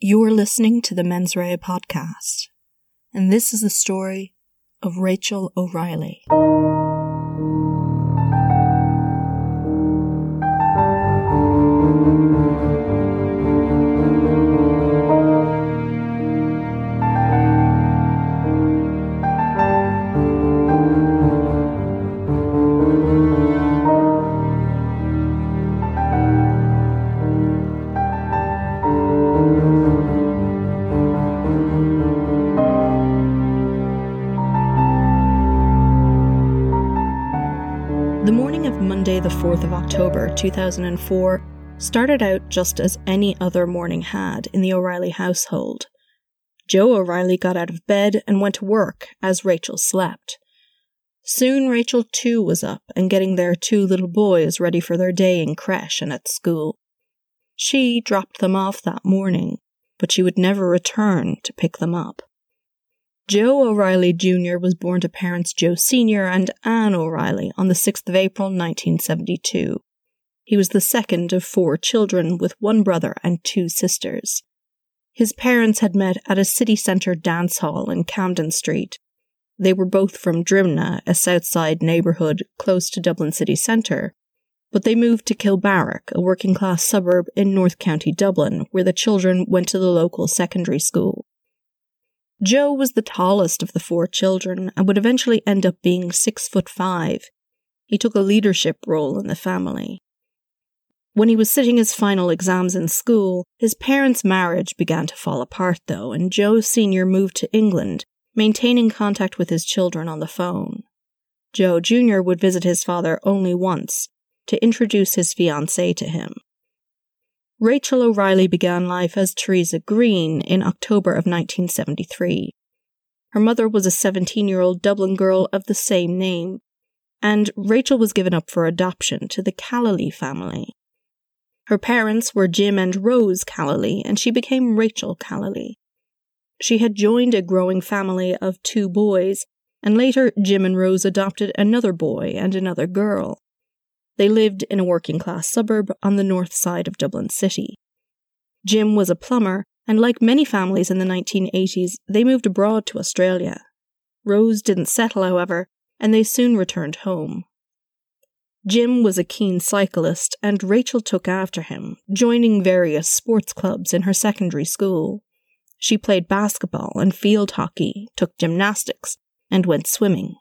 You're listening to the Mens Rea podcast, and this is the story of Rachel O'Reilly. 2004, started out just as any other morning had in the O'Reilly household. Joe O'Reilly got out of bed and went to work as Rachel slept. Soon Rachel too was up and getting their two little boys ready for their day in creche and at school. She dropped them off that morning, but she would never return to pick them up. Joe O'Reilly Jr. was born to parents Joe Sr. and Anne O'Reilly on the 6th of April 1972. He was the second of four children with one brother and two sisters. His parents had met at a city centre dance hall in Camden Street. They were both from Drimnagh, a southside neighbourhood close to Dublin city centre, but they moved to Kilbarrack, a working class suburb in North County Dublin, where the children went to the local secondary school. Joe was the tallest of the four children and would eventually end up being six foot five. He took a leadership role in the family. When he was sitting his final exams in school, his parents' marriage began to fall apart, though, and Joe Sr. moved to England, maintaining contact with his children on the phone. Joe Jr. would visit his father only once to introduce his fiancée to him. Rachel O'Reilly began life as Teresa Green in October of 1973. Her mother was a 17 year old Dublin girl of the same name, and Rachel was given up for adoption to the Callally family. Her parents were Jim and Rose Callally, and she became Rachel Callally. She had joined a growing family of two boys, and later Jim and Rose adopted another boy and another girl. They lived in a working class suburb on the north side of Dublin City. Jim was a plumber, and like many families in the 1980s, they moved abroad to Australia. Rose didn't settle, however, and they soon returned home. Jim was a keen cyclist, and Rachel took after him, joining various sports clubs in her secondary school. She played basketball and field hockey, took gymnastics, and went swimming.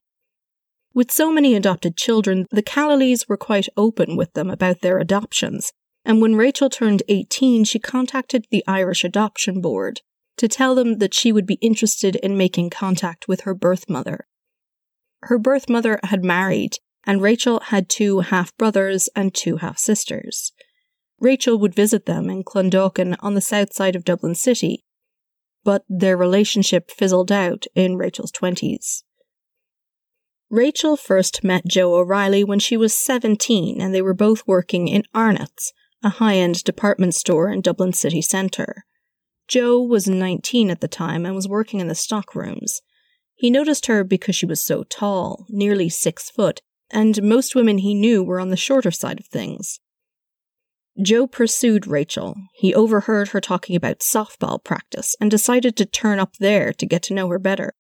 With so many adopted children, the Callallys were quite open with them about their adoptions, and when Rachel turned 18, she contacted the Irish Adoption Board to tell them that she would be interested in making contact with her birth mother. Her birth mother had married, and Rachel had two half brothers and two half sisters. Rachel would visit them in Clondalkin on the south side of Dublin City, but their relationship fizzled out in Rachel's 20s. Rachel first met Joe O'Reilly when she was 17 and they were both working in Arnott's, a high end department store in Dublin city centre. Joe was 19 at the time and was working in the stock rooms. He noticed her because she was so tall, nearly six foot, and most women he knew were on the shorter side of things. Joe pursued Rachel. He overheard her talking about softball practice and decided to turn up there to get to know her better.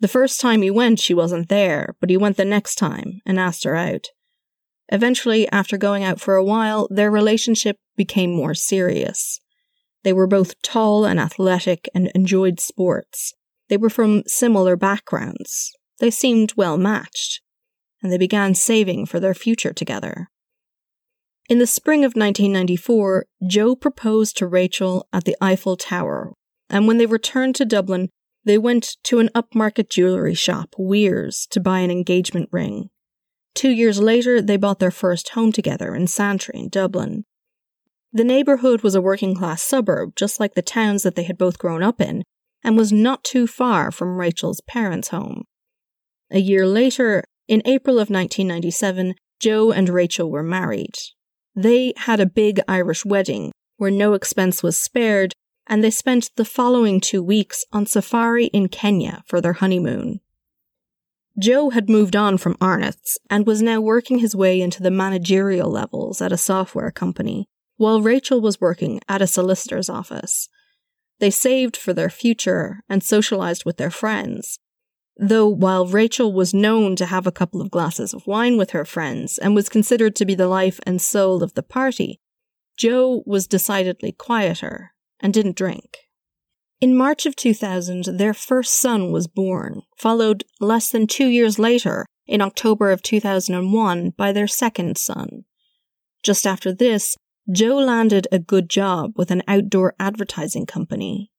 The first time he went, she wasn't there, but he went the next time and asked her out. Eventually, after going out for a while, their relationship became more serious. They were both tall and athletic and enjoyed sports. They were from similar backgrounds. They seemed well matched. And they began saving for their future together. In the spring of 1994, Joe proposed to Rachel at the Eiffel Tower, and when they returned to Dublin, they went to an upmarket jewellery shop, Weir's, to buy an engagement ring. Two years later, they bought their first home together in Santry in Dublin. The neighbourhood was a working class suburb, just like the towns that they had both grown up in, and was not too far from Rachel's parents' home. A year later, in April of 1997, Joe and Rachel were married. They had a big Irish wedding, where no expense was spared, and they spent the following two weeks on safari in Kenya for their honeymoon. Joe had moved on from Arnott's and was now working his way into the managerial levels at a software company, while Rachel was working at a solicitor's office. They saved for their future and socialized with their friends. Though while Rachel was known to have a couple of glasses of wine with her friends and was considered to be the life and soul of the party, Joe was decidedly quieter and didn't drink. In March of 2000, their first son was born, followed less than two years later, in October of 2001, by their second son. Just after this, Joe landed a good job with an outdoor advertising company.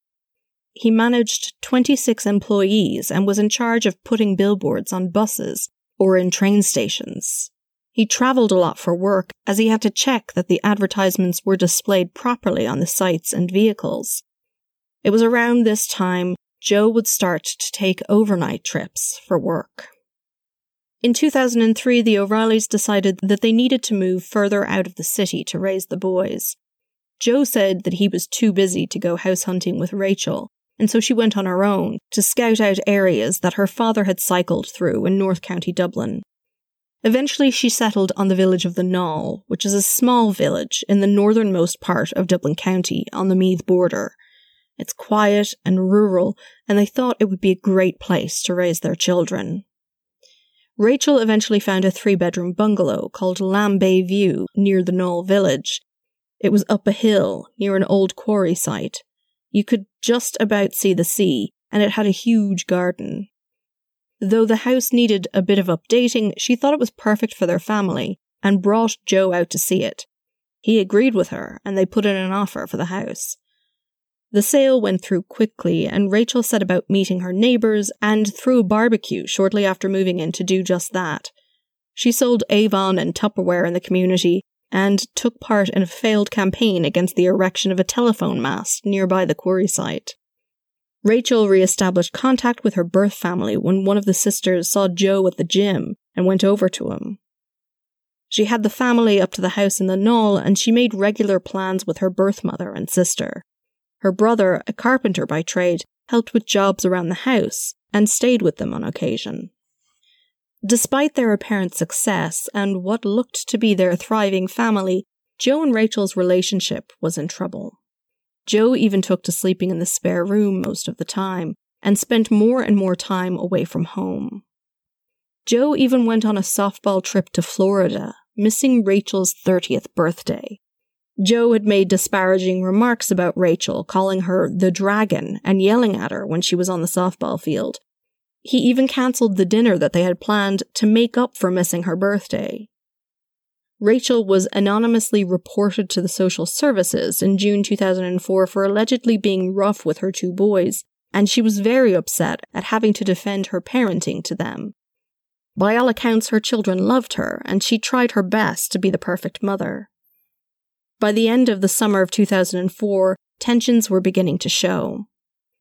He managed 26 employees and was in charge of putting billboards on buses or in train stations. He traveled a lot for work as he had to check that the advertisements were displayed properly on the sites and vehicles. It was around this time Joe would start to take overnight trips for work. In 2003, the O'Reillys decided that they needed to move further out of the city to raise the boys. Joe said that he was too busy to go house hunting with Rachel, and so she went on her own to scout out areas that her father had cycled through in North County Dublin. Eventually, she settled on the village of the Naul, which is a small village in the northernmost part of Dublin County on the Meath border. It's quiet and rural, and they thought it would be a great place to raise their children. Rachel eventually found a three bedroom bungalow called Lambay View near the Naul village. It was up a hill near an old quarry site. You could just about see the sea, and it had a huge garden. Though the house needed a bit of updating, she thought it was perfect for their family and brought Joe out to see it. He agreed with her, and they put in an offer for the house. The sale went through quickly, and Rachel set about meeting her neighbours and threw a barbecue shortly after moving in to do just that. She sold Avon and Tupperware in the community and took part in a failed campaign against the erection of a telephone mast nearby the quarry site. Rachel re established contact with her birth family when one of the sisters saw Joe at the gym and went over to him. She had the family up to the house in the Naul and she made regular plans with her birth mother and sister. Her brother, a carpenter by trade, helped with jobs around the house and stayed with them on occasion. Despite their apparent success and what looked to be their thriving family, Joe and Rachel's relationship was in trouble. Joe even took to sleeping in the spare room most of the time and spent more and more time away from home. Joe even went on a softball trip to Florida, missing Rachel's 30th birthday, Joe had made disparaging remarks about Rachel, calling her the dragon and yelling at her when she was on the softball field. He even cancelled the dinner that they had planned to make up for missing her birthday. Rachel was anonymously reported to the social services in June 2004 for allegedly being rough with her two boys, and she was very upset at having to defend her parenting to them. By all accounts, her children loved her, and she tried her best to be the perfect mother. By the end of the summer of 2004, tensions were beginning to show.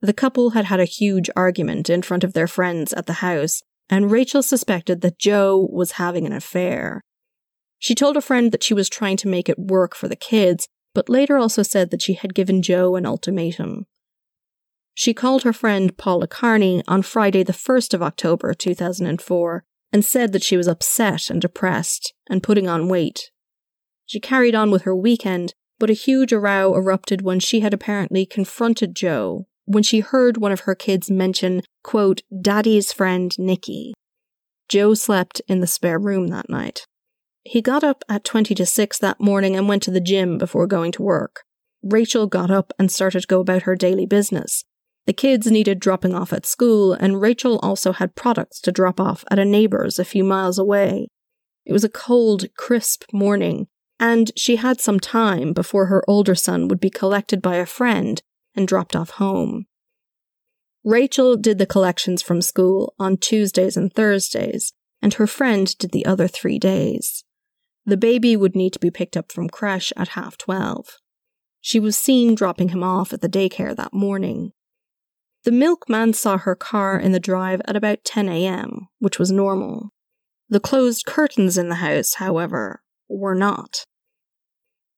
The couple had had a huge argument in front of their friends at the house, and Rachel suspected that Joe was having an affair. She told a friend that she was trying to make it work for the kids, but later also said that she had given Joe an ultimatum. She called her friend Paula Carney on Friday, the 1st of October 2004, and said that she was upset and depressed and putting on weight she carried on with her weekend, but a huge row erupted when she had apparently confronted Joe when she heard one of her kids mention, quote, Daddy's friend Nikki. Joe slept in the spare room that night. He got up at 20 to 6 that morning and went to the gym before going to work. Rachel got up and started to go about her daily business. The kids needed dropping off at school, and Rachel also had products to drop off at a neighbor's a few miles away. It was a cold, crisp morning, and she had some time before her older son would be collected by a friend and dropped off home. Rachel did the collections from school on Tuesdays and Thursdays, and her friend did the other three days. The baby would need to be picked up from creche at half twelve. She was seen dropping him off at the daycare that morning. The milkman saw her car in the drive at about 10 a.m., which was normal. The closed curtains in the house, however, were not.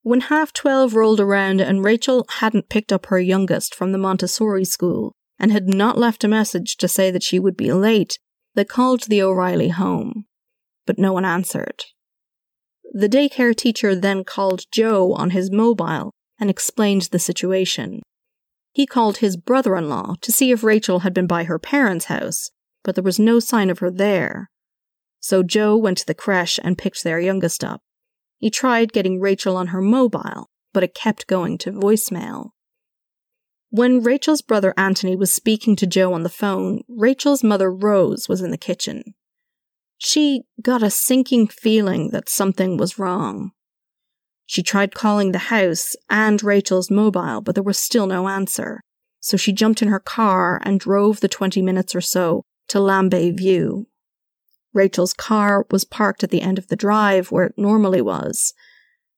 When half twelve rolled around and Rachel hadn't picked up her youngest from the Montessori school and had not left a message to say that she would be late, they called the O'Reilly home. But no one answered. The daycare teacher then called Joe on his mobile and explained the situation. He called his brother in law to see if Rachel had been by her parents' house, but there was no sign of her there. So Joe went to the creche and picked their youngest up. He tried getting Rachel on her mobile, but it kept going to voicemail. When Rachel's brother Anthony was speaking to Joe on the phone, Rachel's mother Rose was in the kitchen. She got a sinking feeling that something was wrong. She tried calling the house and Rachel's mobile, but there was still no answer. So she jumped in her car and drove the 20 minutes or so to Lambay View. Rachel's car was parked at the end of the drive where it normally was.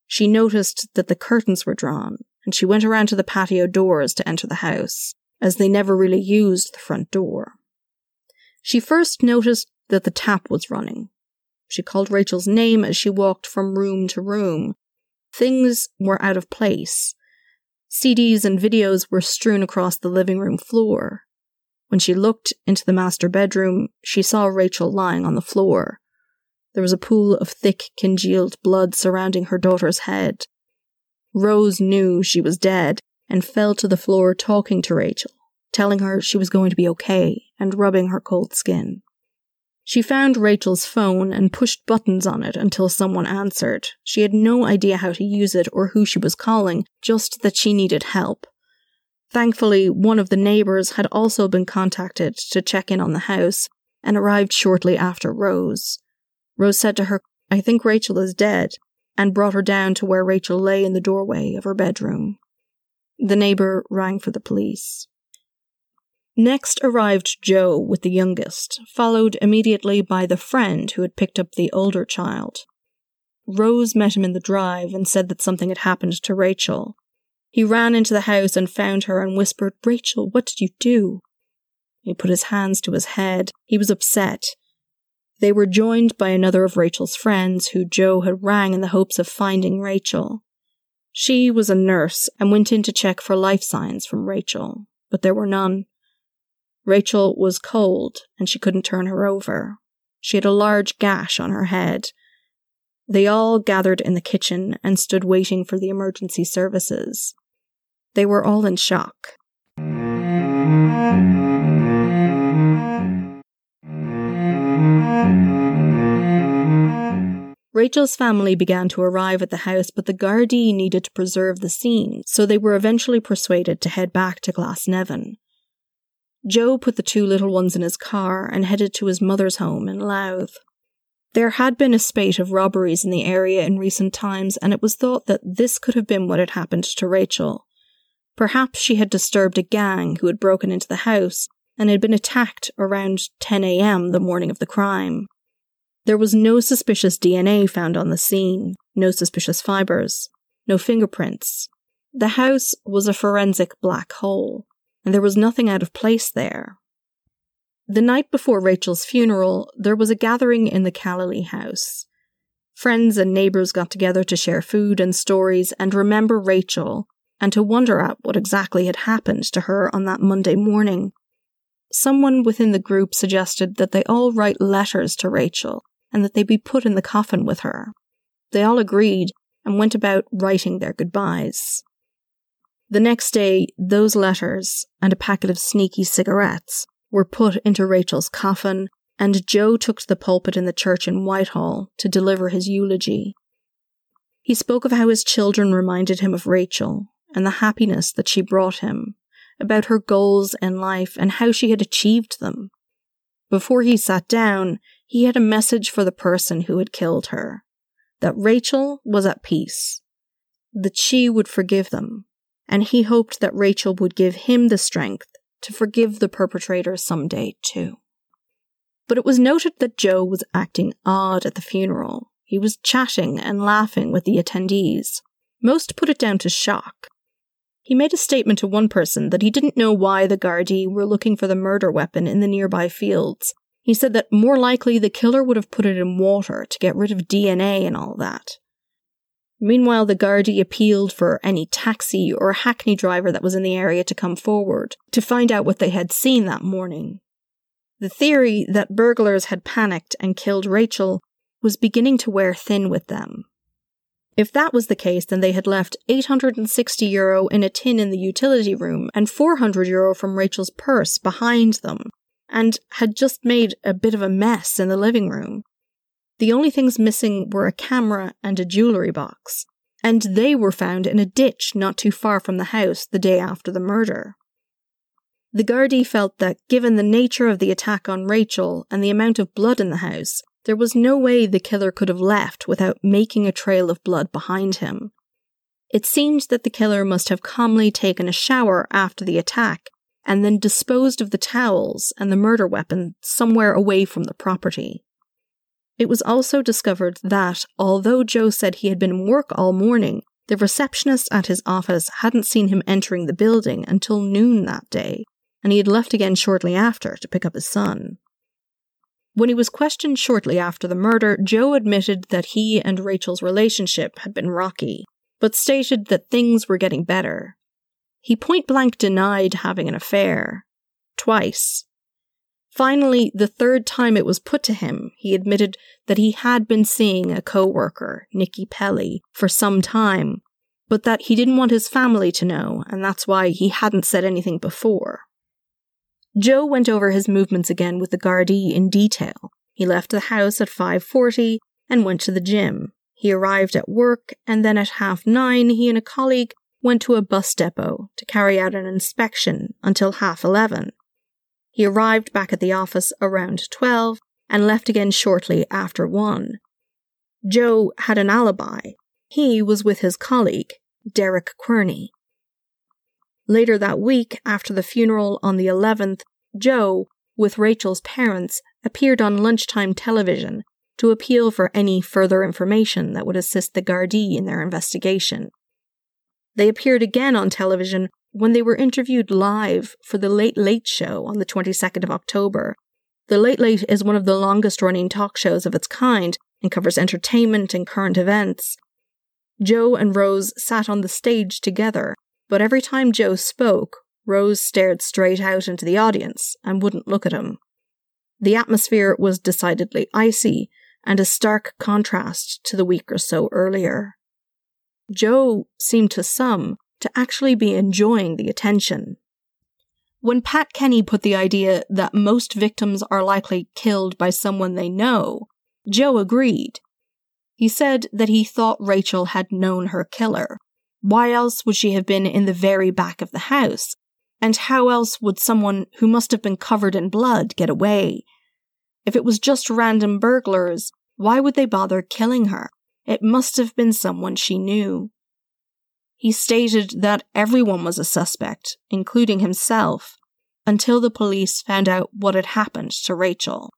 She noticed that the curtains were drawn and she went around to the patio doors to enter the house, as they never really used the front door. She first noticed that the tap was running. She called Rachel's name as she walked from room to room. Things were out of place. CDs and videos were strewn across the living room floor. When she looked into the master bedroom, she saw Rachel lying on the floor. There was a pool of thick, congealed blood surrounding her daughter's head, Rose knew she was dead and fell to the floor talking to Rachel, telling her she was going to be okay and rubbing her cold skin. She found Rachel's phone and pushed buttons on it until someone answered. She had no idea how to use it or who she was calling, just that she needed help. Thankfully, one of the neighbours had also been contacted to check in on the house and arrived shortly after Rose. Rose said to her, I think Rachel is dead and brought her down to where Rachel lay in the doorway of her bedroom. The neighbour rang for the police. Next arrived Joe with the youngest, followed immediately by the friend who had picked up the older child. Rose met him in the drive and said that something had happened to Rachel. He ran into the house and found her and whispered, Rachel, what did you do? He put his hands to his head. He was upset. They were joined by another of Rachel's friends who Joe had rang in the hopes of finding Rachel. She was a nurse and went in to check for life signs from Rachel, but there were none. Rachel was cold and she couldn't turn her over. She had a large gash on her head. They all gathered in the kitchen and stood waiting for the emergency services. They were all in shock. Rachel's family began to arrive at the house, but the Gardaí needed to preserve the scene, so they were eventually persuaded to head back to Glasnevin. Joe put the two little ones in his car and headed to his mother's home in Louth. There had been a spate of robberies in the area in recent times, and it was thought that this could have been what had happened to Rachel. Perhaps she had disturbed a gang who had broken into the house and had been attacked around 10 a.m. the morning of the crime. There was no suspicious DNA found on the scene, no suspicious fibers, no fingerprints. The house was a forensic black hole, and there was nothing out of place there. The night before Rachel's funeral, there was a gathering in the Callally house. Friends and neighbours got together to share food and stories and remember Rachel and to wonder at what exactly had happened to her on that Monday morning. Someone within the group suggested that they all write letters to Rachel and that they be put in the coffin with her. They all agreed and went about writing their goodbyes. The next day, those letters and a packet of sneaky cigarettes were put into Rachel's coffin, and Joe took to the pulpit in the church in Whitehall to deliver his eulogy. He spoke of how his children reminded him of Rachel and the happiness that she brought him, about her goals in life and how she had achieved them. Before he sat down, he had a message for the person who had killed her that Rachel was at peace, that she would forgive them, and he hoped that Rachel would give him the strength to forgive the perpetrator someday too. But it was noted that Joe was acting odd at the funeral. He was chatting and laughing with the attendees. Most put it down to shock. He made a statement to one person that he didn't know why the Gardaí were looking for the murder weapon in the nearby fields, he said that more likely the killer would have put it in water to get rid of DNA and all that. Meanwhile, the Gardaí appealed for any taxi or hackney driver that was in the area to come forward to find out what they had seen that morning. The theory that burglars had panicked and killed Rachel was beginning to wear thin with them. If that was the case, then they had left 860 euro in a tin in the utility room and 400 euro from Rachel's purse behind them, and had just made a bit of a mess in the living room. The only things missing were a camera and a jewellery box, and they were found in a ditch not too far from the house the day after the murder. The Gardaí felt that given the nature of the attack on Rachel and the amount of blood in the house, there was no way the killer could have left without making a trail of blood behind him. It seemed that the killer must have calmly taken a shower after the attack and then disposed of the towels and the murder weapon somewhere away from the property. It was also discovered that, although Joe said he had been in work all morning, the receptionist at his office hadn't seen him entering the building until noon that day, and he had left again shortly after to pick up his son. When he was questioned shortly after the murder, Joe admitted that he and Rachel's relationship had been rocky, but stated that things were getting better. He point blank denied having an affair. Twice. Finally, the third time it was put to him, he admitted that he had been seeing a co worker, Nikki Pelly, for some time, but that he didn't want his family to know, and that's why he hadn't said anything before. Joe went over his movements again with the Gardaí in detail. He left the house at 5:40 and went to the gym. He arrived at work and then at half 9 he and a colleague went to a bus depot to carry out an inspection until half 11. He arrived back at the office around 12 and left again shortly after 1. Joe had an alibi. He was with his colleague, Derek Querney. Later that week, after the funeral on the 11th, Joe, with Rachel's parents, appeared on lunchtime television to appeal for any further information that would assist the Gardaí in their investigation. They appeared again on television when they were interviewed live for the Late Late Show on the 22nd of October. The Late Late is one of the longest running talk shows of its kind and covers entertainment and current events. Joe and Rose sat on the stage together but every time Joe spoke, Rose stared straight out into the audience and wouldn't look at him. The atmosphere was decidedly icy and a stark contrast to the week or so earlier. Joe seemed to some to actually be enjoying the attention. When Pat Kenny put the idea that most victims are likely killed by someone they know, Joe agreed. He said that he thought Rachel had known her killer, why else would she have been in the very back of the house? And how else would someone who must have been covered in blood get away? If it was just random burglars, why would they bother killing her? It must have been someone she knew. He stated that everyone was a suspect, including himself, until the police found out what had happened to Rachel.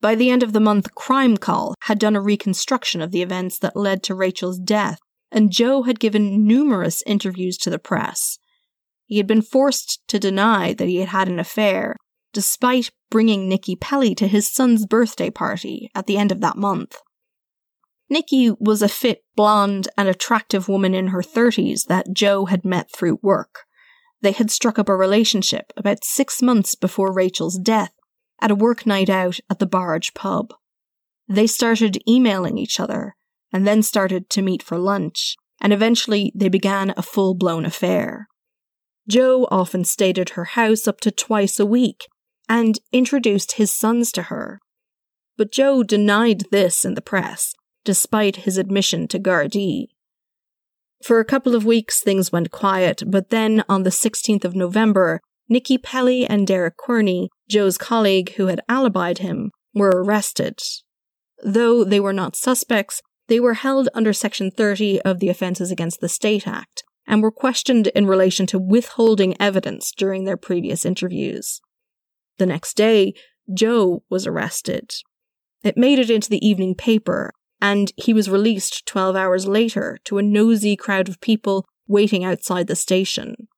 By the end of the month, Crime Call had done a reconstruction of the events that led to Rachel's death and Joe had given numerous interviews to the press. He had been forced to deny that he had had an affair, despite bringing Nikki Pelly to his son's birthday party at the end of that month. Nikki was a fit, blonde, and attractive woman in her 30s that Joe had met through work. They had struck up a relationship about six months before Rachel's death at a work night out at the Barge pub. They started emailing each other, and then started to meet for lunch, and eventually they began a full blown affair. Joe often stayed at her house up to twice a week and introduced his sons to her. But Joe denied this in the press, despite his admission to Gardaí. For a couple of weeks, things went quiet, but then on the 16th of November, Nikki Pelly and Derek Querney, Joe's colleague who had alibied him, were arrested. Though they were not suspects, they were held under Section 30 of the Offences Against the State Act and were questioned in relation to withholding evidence during their previous interviews. The next day, Joe was arrested. It made it into the evening paper, and he was released 12 hours later to a nosy crowd of people waiting outside the station.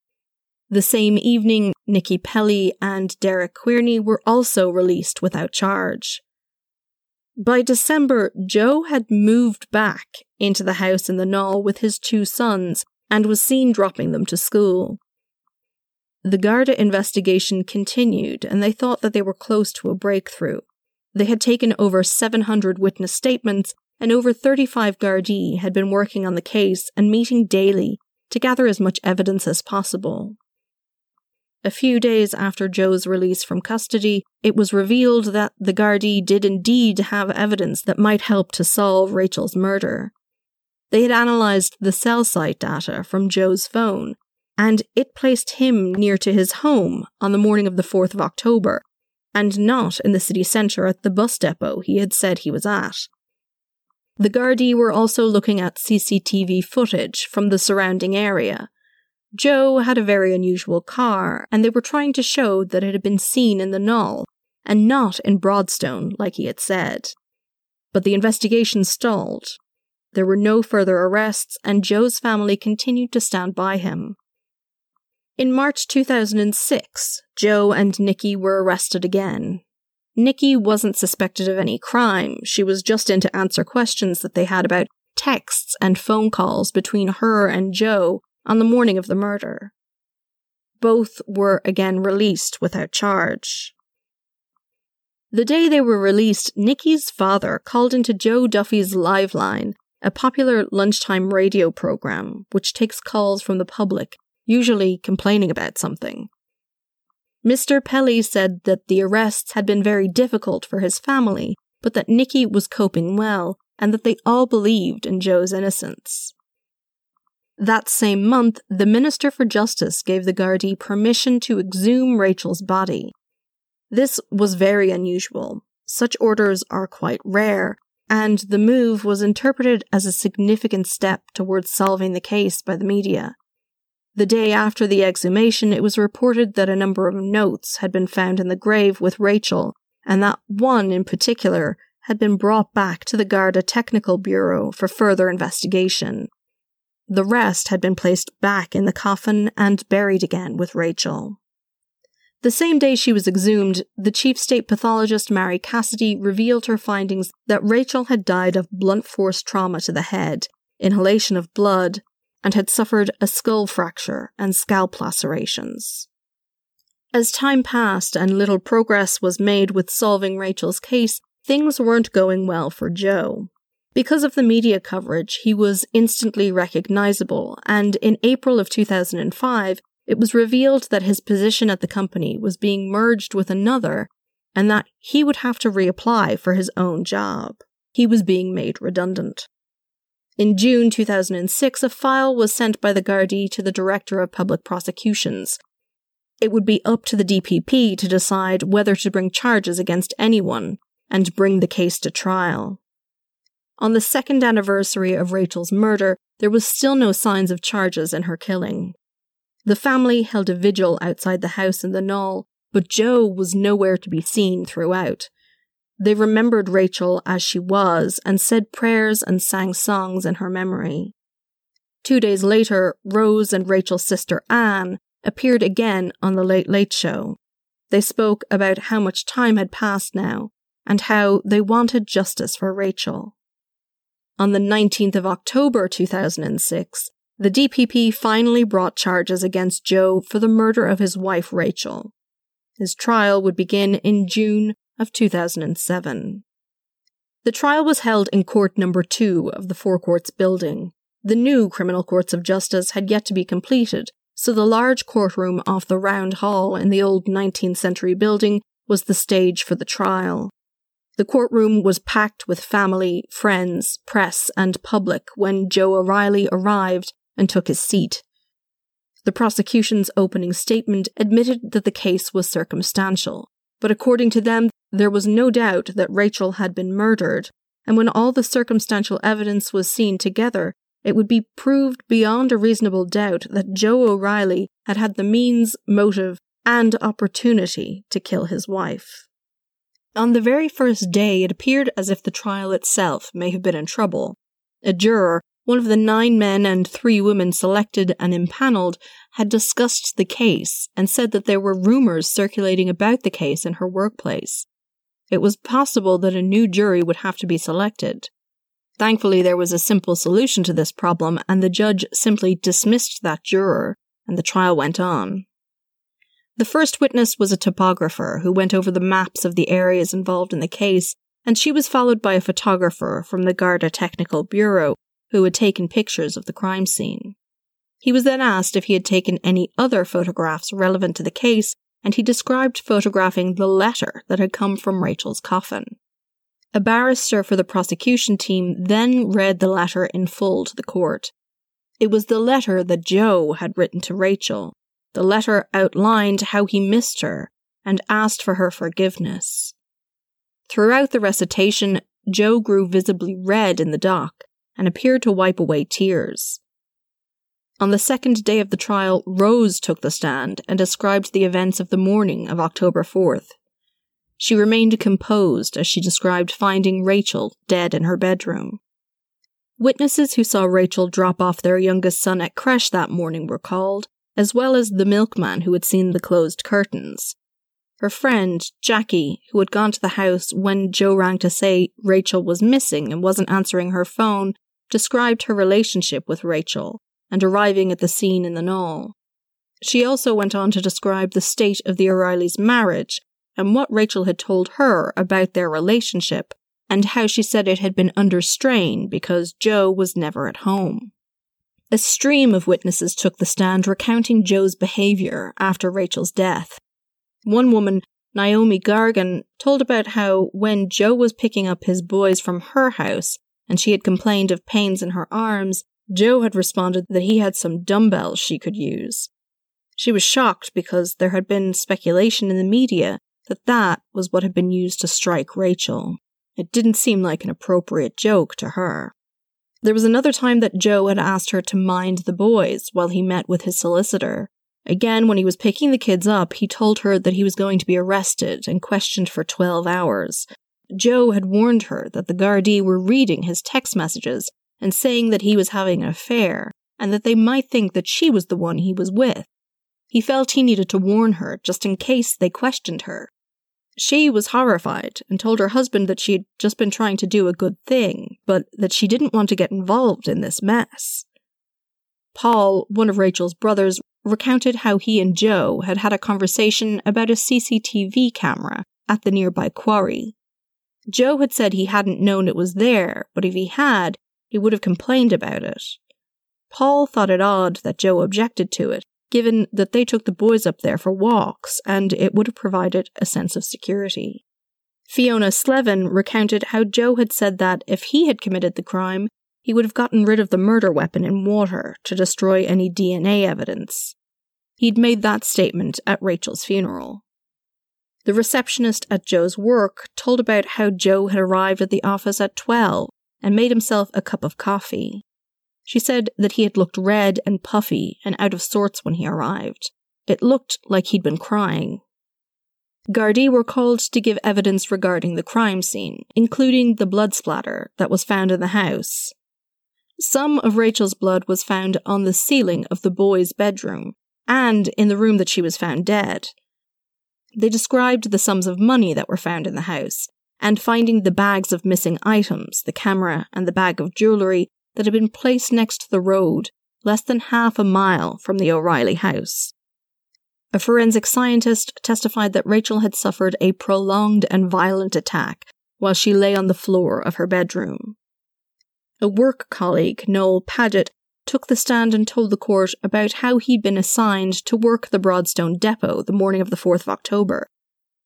The same evening, Nikki Pelly and Derek Querney were also released without charge. By December, Joe had moved back into the house in the Naul with his two sons and was seen dropping them to school. The Garda investigation continued, and they thought that they were close to a breakthrough. They had taken over 700 witness statements and over 35 Gardaí had been working on the case and meeting daily to gather as much evidence as possible. A few days after Joe's release from custody, it was revealed that the Gardaí did indeed have evidence that might help to solve Rachel's murder. They had analysed the cell site data from Joe's phone, and it placed him near to his home on the morning of the 4th of October, and not in the city centre at the bus depot he had said he was at. The Gardaí were also looking at CCTV footage from the surrounding area. Joe had a very unusual car, and they were trying to show that it had been seen in the Naul, and not in Broadstone, like he had said. But the investigation stalled. There were no further arrests, and Joe's family continued to stand by him. In March 2006, Joe and Nikki were arrested again. Nikki wasn't suspected of any crime, she was just in to answer questions that they had about texts and phone calls between her and Joe on the morning of the murder. Both were again released without charge. The day they were released, Nikki's father called into Joe Duffy's Live Line, a popular lunchtime radio program which takes calls from the public, usually complaining about something. Mr. Pelly said that the arrests had been very difficult for his family, but that Nikki was coping well, and that they all believed in Joe's innocence. That same month, the Minister for Justice gave the Gardaí permission to exhume Rachel's body. This was very unusual. Such orders are quite rare, and the move was interpreted as a significant step towards solving the case by the media. The day after the exhumation, it was reported that a number of notes had been found in the grave with Rachel, and that one in particular had been brought back to the Garda Technical Bureau for further investigation. The rest had been placed back in the coffin and buried again with Rachel. The same day she was exhumed, the chief state pathologist Marie Cassidy revealed her findings that Rachel had died of blunt force trauma to the head, inhalation of blood, and had suffered a skull fracture and scalp lacerations. As time passed and little progress was made with solving Rachel's case, things weren't going well for Joe. Because of the media coverage, he was instantly recognizable, and in April of 2005, it was revealed that his position at the company was being merged with another and that he would have to reapply for his own job. He was being made redundant. In June 2006, a file was sent by the Gardaí to the Director of Public Prosecutions. It would be up to the DPP to decide whether to bring charges against anyone and bring the case to trial. On the second anniversary of Rachel's murder, there was still no signs of charges in her killing. The family held a vigil outside the house in the Naul, but Joe was nowhere to be seen throughout. They remembered Rachel as she was and said prayers and sang songs in her memory. Two days later, Rose and Rachel's sister Anne appeared again on The Late Late Show. They spoke about how much time had passed now and how they wanted justice for Rachel. On the 19th of October 2006, the DPP finally brought charges against Joe for the murder of his wife Rachel. His trial would begin in June of 2007. The trial was held in court number two of the Four Courts building. The new criminal courts of justice had yet to be completed, so the large courtroom off the round hall in the old 19th century building was the stage for the trial. The courtroom was packed with family, friends, press, and public when Joe O'Reilly arrived and took his seat. The prosecution's opening statement admitted that the case was circumstantial, but according to them, there was no doubt that Rachel had been murdered, and when all the circumstantial evidence was seen together, it would be proved beyond a reasonable doubt that Joe O'Reilly had had the means, motive, and opportunity to kill his wife. On the very first day, it appeared as if the trial itself may have been in trouble. A juror, one of the nine men and three women selected and impaneled, had discussed the case and said that there were rumors circulating about the case in her workplace. It was possible that a new jury would have to be selected. Thankfully, there was a simple solution to this problem, and the judge simply dismissed that juror, and the trial went on. The first witness was a topographer who went over the maps of the areas involved in the case and she was followed by a photographer from the Garda Technical Bureau who had taken pictures of the crime scene. He was then asked if he had taken any other photographs relevant to the case, and he described photographing the letter that had come from Rachel's coffin. A barrister for the prosecution team then read the letter in full to the court. It was the letter that Joe had written to Rachel. The letter outlined how he missed her and asked for her forgiveness. Throughout the recitation, Joe grew visibly red in the dock and appeared to wipe away tears. On the second day of the trial, Rose took the stand and described the events of the morning of October 4th. She remained composed as she described finding Rachel dead in her bedroom. Witnesses who saw Rachel drop off their youngest son at creche that morning were called, as well as the milkman who had seen the closed curtains. Her friend, Jackie, who had gone to the house when Joe rang to say Rachel was missing and wasn't answering her phone, described her relationship with Rachel and arriving at the scene in the Naul. She also went on to describe the state of the O'Reillys' marriage and what Rachel had told her about their relationship, and how she said it had been under strain because Joe was never at home. A stream of witnesses took the stand recounting Joe's behaviour after Rachel's death. One woman, Naomi Gargan, told about how when Joe was picking up his boys from her house and she had complained of pains in her arms, Joe had responded that he had some dumbbells she could use. She was shocked because there had been speculation in the media that that was what had been used to strike Rachel. It didn't seem like an appropriate joke to her. There was another time that Joe had asked her to mind the boys while he met with his solicitor. Again, when he was picking the kids up, he told her that he was going to be arrested and questioned for 12 hours. Joe had warned her that the Gardaí were reading his text messages and saying that he was having an affair and that they might think that she was the one he was with. He felt he needed to warn her just in case they questioned her. She was horrified and told her husband that she had just been trying to do a good thing, but that she didn't want to get involved in this mess. Paul, one of Rachel's brothers, recounted how he and Joe had had a conversation about a CCTV camera at the nearby quarry. Joe had said he hadn't known it was there, but if he had, he would have complained about it. Paul thought it odd that Joe objected to it, given that they took the boys up there for walks and it would have provided a sense of security. Fiona Slevin recounted how Joe had said that if he had committed the crime, he would have gotten rid of the murder weapon in water to destroy any DNA evidence. He'd made that statement at Rachel's funeral. The receptionist at Joe's work told about how Joe had arrived at the office at 12 and made himself a cup of coffee. She said that he had looked red and puffy and out of sorts when he arrived. It looked like he'd been crying. Gardaí were called to give evidence regarding the crime scene, including the blood splatter that was found in the house. Some of Rachel's blood was found on the ceiling of the boy's bedroom and in the room that she was found dead. They described the sums of money that were found in the house and finding the bags of missing items, the camera, and the bag of jewellery that had been placed next to the road, less than half a mile from the O'Reilly house. A forensic scientist testified that Rachel had suffered a prolonged and violent attack while she lay on the floor of her bedroom. A work colleague, Noel Paget, took the stand and told the court about how he'd been assigned to work the Broadstone depot the morning of the 4th of October.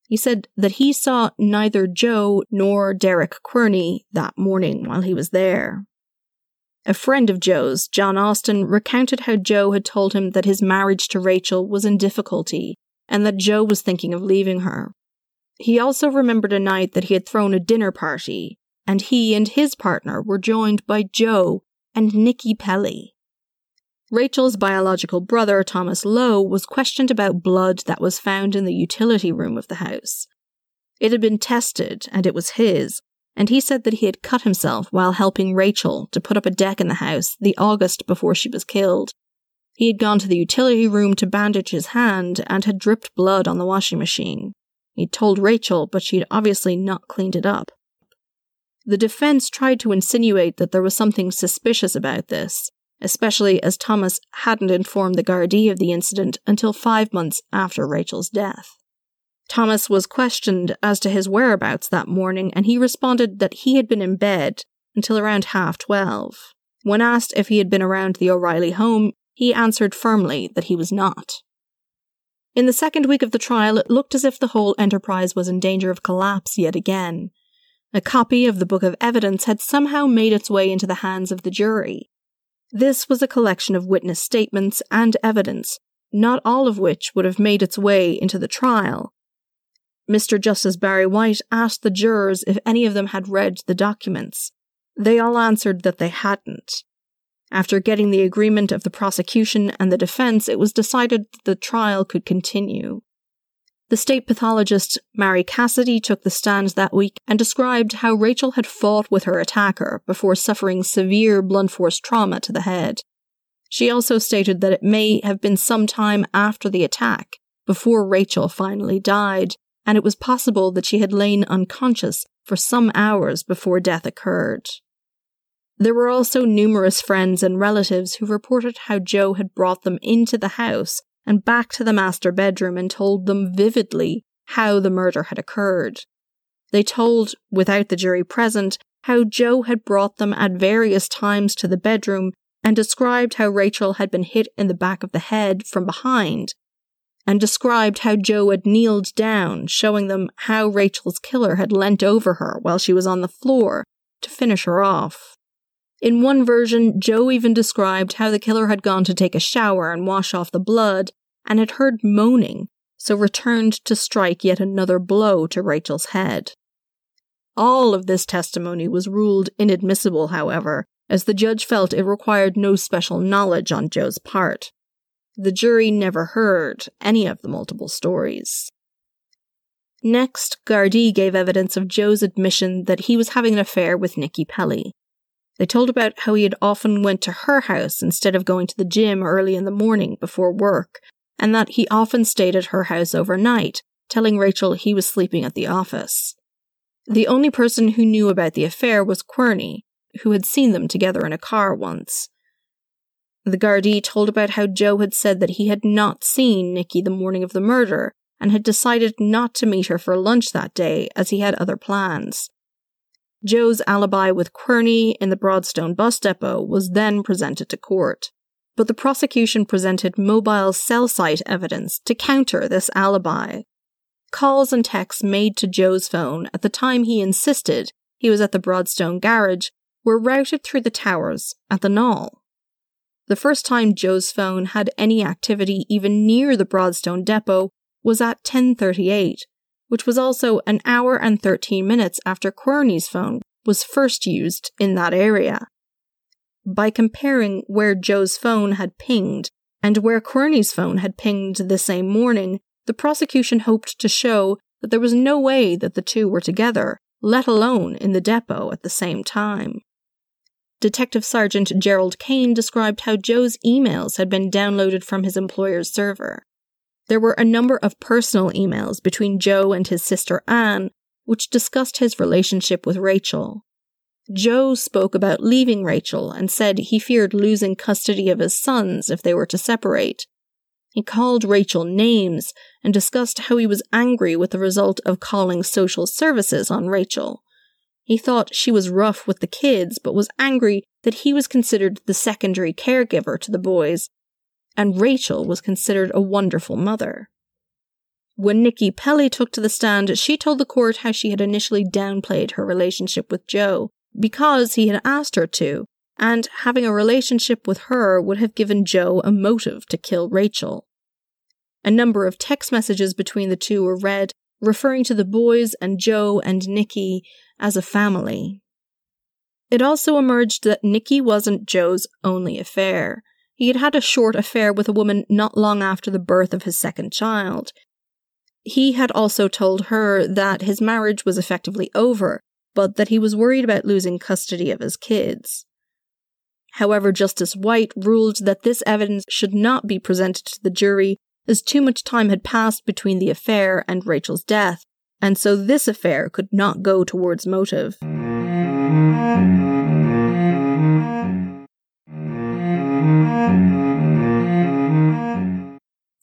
He said that he saw neither Joe nor Derek Querney that morning while he was there. A friend of Joe's, John Austin, recounted how Joe had told him that his marriage to Rachel was in difficulty and that Joe was thinking of leaving her. He also remembered a night that he had thrown a dinner party, and he and his partner were joined by Joe and Nikki Pelly. Rachel's biological brother, Thomas Lowe, was questioned about blood that was found in the utility room of the house. It had been tested, and it was his, and he said that he had cut himself while helping Rachel to put up a deck in the house the August before she was killed. He had gone to the utility room to bandage his hand and had dripped blood on the washing machine. He'd told Rachel, but she'd obviously not cleaned it up. The defense tried to insinuate that there was something suspicious about this, especially as Thomas hadn't informed the Gardaí of the incident until five months after Rachel's death. Thomas was questioned as to his whereabouts that morning, and he responded that he had been in bed until around half twelve. When asked if he had been around the O'Reilly home, he answered firmly that he was not. In the second week of the trial, it looked as if the whole enterprise was in danger of collapse yet again. A copy of the Book of Evidence had somehow made its way into the hands of the jury. This was a collection of witness statements and evidence, not all of which would have made its way into the trial, Mr. Justice Barry White asked the jurors if any of them had read the documents. They all answered that they hadn't. After getting the agreement of the prosecution and the defense, it was decided that the trial could continue. The state pathologist, Marie Cassidy, took the stand that week and described how Rachel had fought with her attacker before suffering severe blunt force trauma to the head. She also stated that it may have been some time after the attack, before Rachel finally died, and it was possible that she had lain unconscious for some hours before death occurred. There were also numerous friends and relatives who reported how Joe had brought them into the house and back to the master bedroom and told them vividly how the murder had occurred. They told, without the jury present, how Joe had brought them at various times to the bedroom and described how Rachel had been hit in the back of the head from behind and described how Joe had kneeled down, showing them how Rachel's killer had leant over her while she was on the floor to finish her off. In one version, Joe even described how the killer had gone to take a shower and wash off the blood and had heard moaning, so returned to strike yet another blow to Rachel's head. All of this testimony was ruled inadmissible, however, as the judge felt it required no special knowledge on Joe's part. The jury never heard any of the multiple stories. Next, Gardaí gave evidence of Joe's admission that he was having an affair with Nikki Pelly. They told about how he had often went to her house instead of going to the gym early in the morning before work, and that he often stayed at her house overnight, telling Rachel he was sleeping at the office. The only person who knew about the affair was Querney, who had seen them together in a car once. The Gardaí told about how Joe had said that he had not seen Nikki the morning of the murder and had decided not to meet her for lunch that day as he had other plans. Joe's alibi with Querney in the Broadstone bus depot was then presented to court, but the prosecution presented mobile cell site evidence to counter this alibi. Calls and texts made to Joe's phone at the time he insisted he was at the Broadstone garage were routed through the towers at the Naul. The first time Joe's phone had any activity even near the Broadstone depot was at 1038, which was also an hour and 13 minutes after Querney's phone was first used in that area. By comparing where Joe's phone had pinged and where Querney's phone had pinged the same morning, the prosecution hoped to show that there was no way that the two were together, let alone in the depot at the same time. Detective Sergeant Gerald Kane described how Joe's emails had been downloaded from his employer's server. There were a number of personal emails between Joe and his sister Anne, which discussed his relationship with Rachel. Joe spoke about leaving Rachel and said he feared losing custody of his sons if they were to separate. He called Rachel names and discussed how he was angry with the result of calling social services on Rachel. He thought she was rough with the kids, but was angry that he was considered the secondary caregiver to the boys, and Rachel was considered a wonderful mother. When Nikki Pelly took to the stand, she told the court how she had initially downplayed her relationship with Joe because he had asked her to, and having a relationship with her would have given Joe a motive to kill Rachel. A number of text messages between the two were read, referring to the boys and Joe and Nikki as a family. It also emerged that Nikki wasn't Joe's only affair. He had had a short affair with a woman not long after the birth of his second child. He had also told her that his marriage was effectively over, but that he was worried about losing custody of his kids. However, Justice White ruled that this evidence should not be presented to the jury as too much time had passed between the affair and Rachel's death, and so this affair could not go towards motive.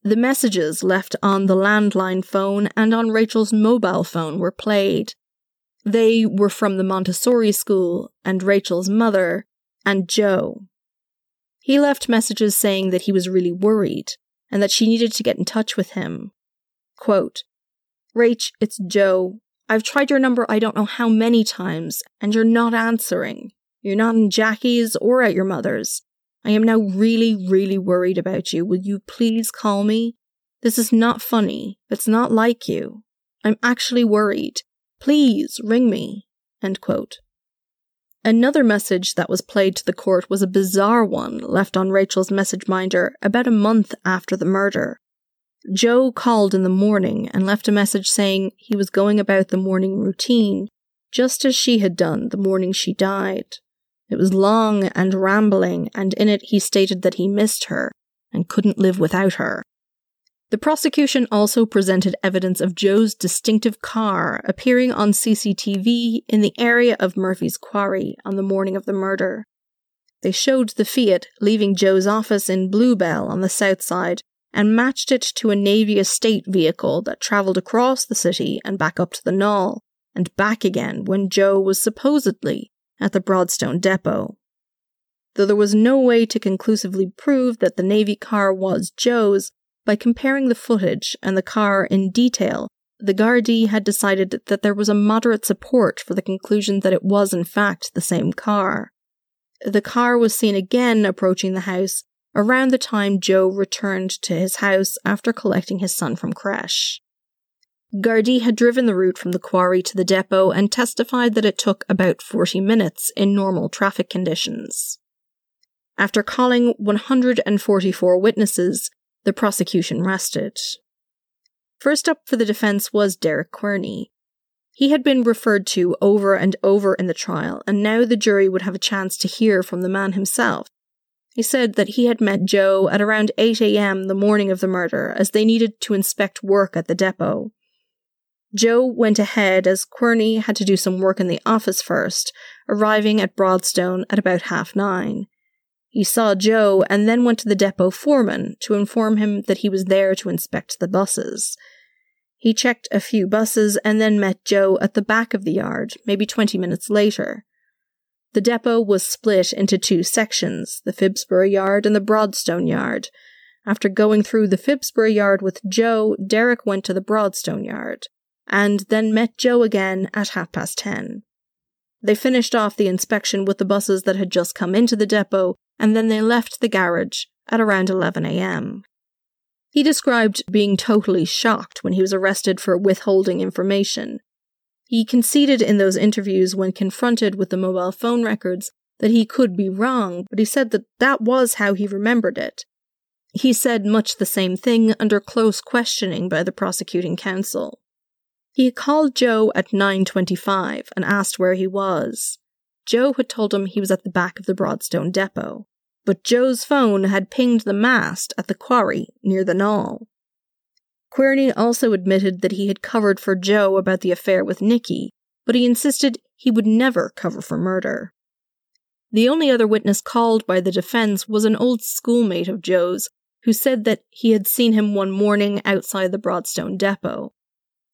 The messages left on the landline phone and on Rachel's mobile phone were played. They were from the Montessori school and Rachel's mother and Joe. He left messages saying that he was really worried and that she needed to get in touch with him. Quote, Rach, it's Joe. I've tried your number I don't know how many times, and you're not answering. You're not in Jackie's or at your mother's. I am now really, really worried about you. Will you please call me? This is not funny. It's not like you. I'm actually worried. Please ring me. Another message that was played to the court was a bizarre one left on Rachel's message minder about a month after the murder. Joe called in the morning and left a message saying he was going about the morning routine, just as she had done the morning she died. It was long and rambling, and in it he stated that he missed her and couldn't live without her. The prosecution also presented evidence of Joe's distinctive car appearing on CCTV in the area of Murphy's Quarry on the morning of the murder. They showed the Fiat leaving Joe's office in Bluebell on the south side and matched it to a Navy estate vehicle that travelled across the city and back up to the Naul, and back again when Joe was supposedly at the Broadstone depot. Though there was no way to conclusively prove that the Navy car was Joe's, by comparing the footage and the car in detail, the Gardaí had decided that there was a moderate support for the conclusion that it was in fact the same car. The car was seen again approaching the house around the time Joe returned to his house after collecting his son from creche. Gardaí had driven the route from the quarry to the depot and testified that it took about 40 minutes in normal traffic conditions. After calling 144 witnesses, the prosecution rested. First up for the defense was Derek Querney. He had been referred to over and over in the trial, and now the jury would have a chance to hear from the man himself. He said that he had met Joe at around 8 a.m. the morning of the murder as they needed to inspect work at the depot. Joe went ahead as Querney had to do some work in the office first, arriving at Broadstone at about half nine. He saw Joe and then went to the depot foreman to inform him that he was there to inspect the buses. He checked a few buses and then met Joe at the back of the yard, maybe 20 minutes later. The depot was split into two sections, the Phibsborough yard and the Broadstone yard. After going through the Phibsborough yard with Joe, Derek went to the Broadstone yard and then met Joe again at half past ten. They finished off the inspection with the buses that had just come into the depot, and then they left the garage at around 11 am. He described being totally shocked when he was arrested for withholding information. He conceded in those interviews when confronted with the mobile phone records that he could be wrong, but he said that that was how he remembered it. He said much the same thing under close questioning by the prosecuting counsel. He called Joe at 9.25 and asked where he was. Joe had told him he was at the back of the Broadstone depot, but Joe's phone had pinged the mast at the quarry near the Naul. Querney also admitted that he had covered for Joe about the affair with Nikki, but he insisted he would never cover for murder. The only other witness called by the defense was an old schoolmate of Joe's who said that he had seen him one morning outside the Broadstone depot.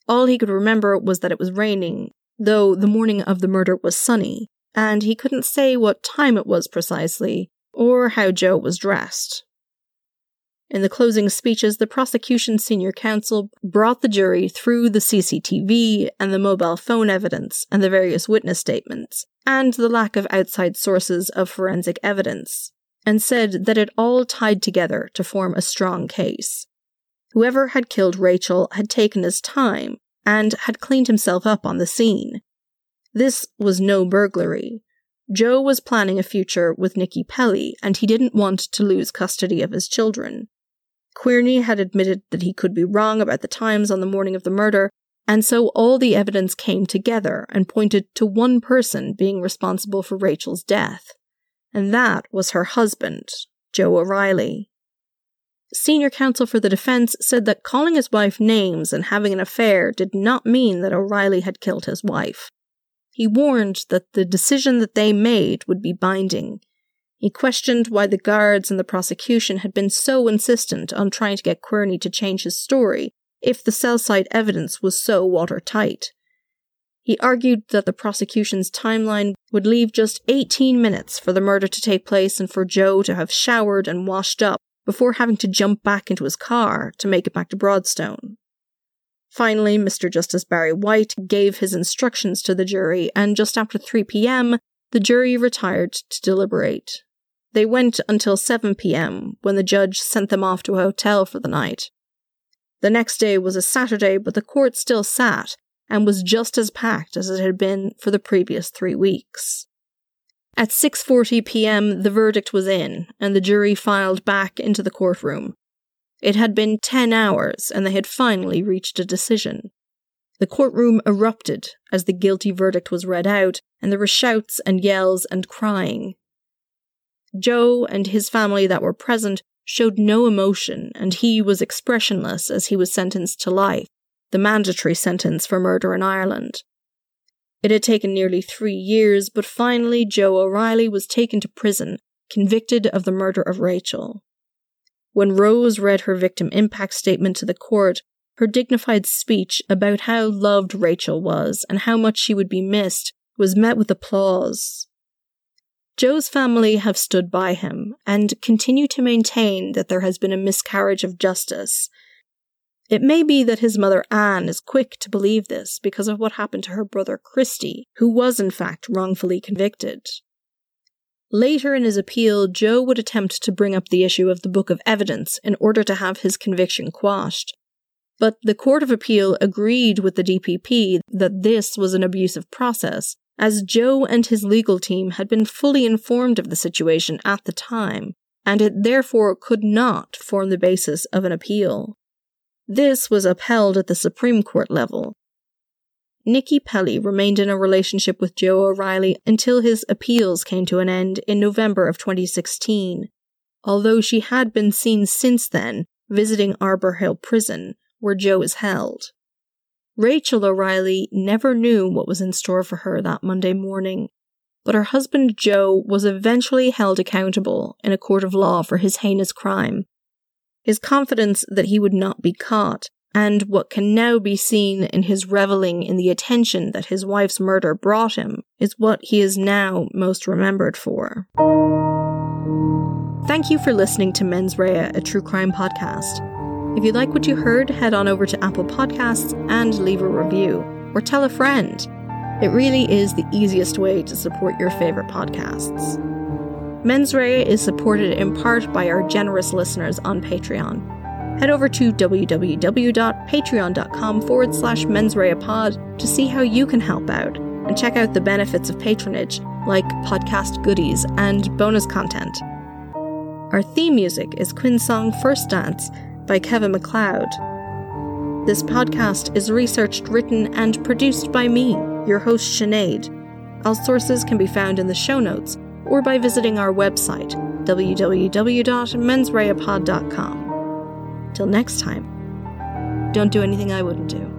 All he could remember was that it was raining, though the morning of the murder was sunny, and he couldn't say what time it was precisely, or how Joe was dressed. In the closing speeches, the prosecution's senior counsel brought the jury through the CCTV and the mobile phone evidence and the various witness statements, and the lack of outside sources of forensic evidence, and said that it all tied together to form a strong case. Whoever had killed Rachel had taken his time and had cleaned himself up on the scene. This was no burglary. Joe was planning a future with Nikki Pelly, and he didn't want to lose custody of his children. Querney had admitted that he could be wrong about the times on the morning of the murder, and so all the evidence came together and pointed to one person being responsible for Rachel's death. And that was her husband, Joe O'Reilly. Senior counsel for the defense said that calling his wife names and having an affair did not mean that O'Reilly had killed his wife. He warned that the decision that they made would be binding. He questioned why the guards and the prosecution had been so insistent on trying to get Querney to change his story if the cell site evidence was so watertight. He argued that the prosecution's timeline would leave just 18 minutes for the murder to take place and for Joe to have showered and washed up before having to jump back into his car to make it back to Broadstone. Finally, Mr. Justice Barry White gave his instructions to the jury, and just after 3 pm, the jury retired to deliberate. They went until 7 pm when the judge sent them off to a hotel for the night. The next day was a Saturday, but the court still sat and was just as packed as it had been for the previous 3 weeks. At 6:40 p.m., the verdict was in, and the jury filed back into the courtroom. It had been 10 hours, and they had finally reached a decision. The courtroom erupted as the guilty verdict was read out, and there were shouts and yells and crying. Joe and his family that were present showed no emotion, and he was expressionless as he was sentenced to life, the mandatory sentence for murder in Ireland. It had taken nearly three years, but finally Joe O'Reilly was taken to prison, convicted of the murder of Rachel. When Rose read her victim impact statement to the court, her dignified speech about how loved Rachel was and how much she would be missed was met with applause. Joe's family have stood by him and continue to maintain that there has been a miscarriage of justice it may be that his mother Anne is quick to believe this because of what happened to her brother Christy, who was in fact wrongfully convicted. Later in his appeal, Joe would attempt to bring up the issue of the Book of Evidence in order to have his conviction quashed. But the Court of Appeal agreed with the DPP that this was an abusive process, as Joe and his legal team had been fully informed of the situation at the time, and it therefore could not form the basis of an appeal. This was upheld at the Supreme Court level. Nikki Pelly remained in a relationship with Joe O'Reilly until his appeals came to an end in November of 2016, although she had been seen since then visiting Arbour Hill Prison, where Joe is held. Rachel O'Reilly never knew what was in store for her that Monday morning, but her husband Joe was eventually held accountable in a court of law for his heinous crime his confidence that he would not be caught, and what can now be seen in his reveling in the attention that his wife's murder brought him, is what he is now most remembered for. Thank you for listening to Mens Rea, a true crime podcast. If you like what you heard, head on over to Apple Podcasts and leave a review, or tell a friend. It really is the easiest way to support your favorite podcasts. Mens Rea is supported in part by our generous listeners on Patreon. Head over to www.patreon.com forward slash mensreapod to see how you can help out and check out the benefits of patronage, like podcast goodies and bonus content. Our theme music is Quinn's song First Dance by Kevin MacLeod. This podcast is researched, written, and produced by me, your host Sinead. All sources can be found in the show notes or by visiting our website, www.mensreapod.com. Till next time, don't do anything I wouldn't do.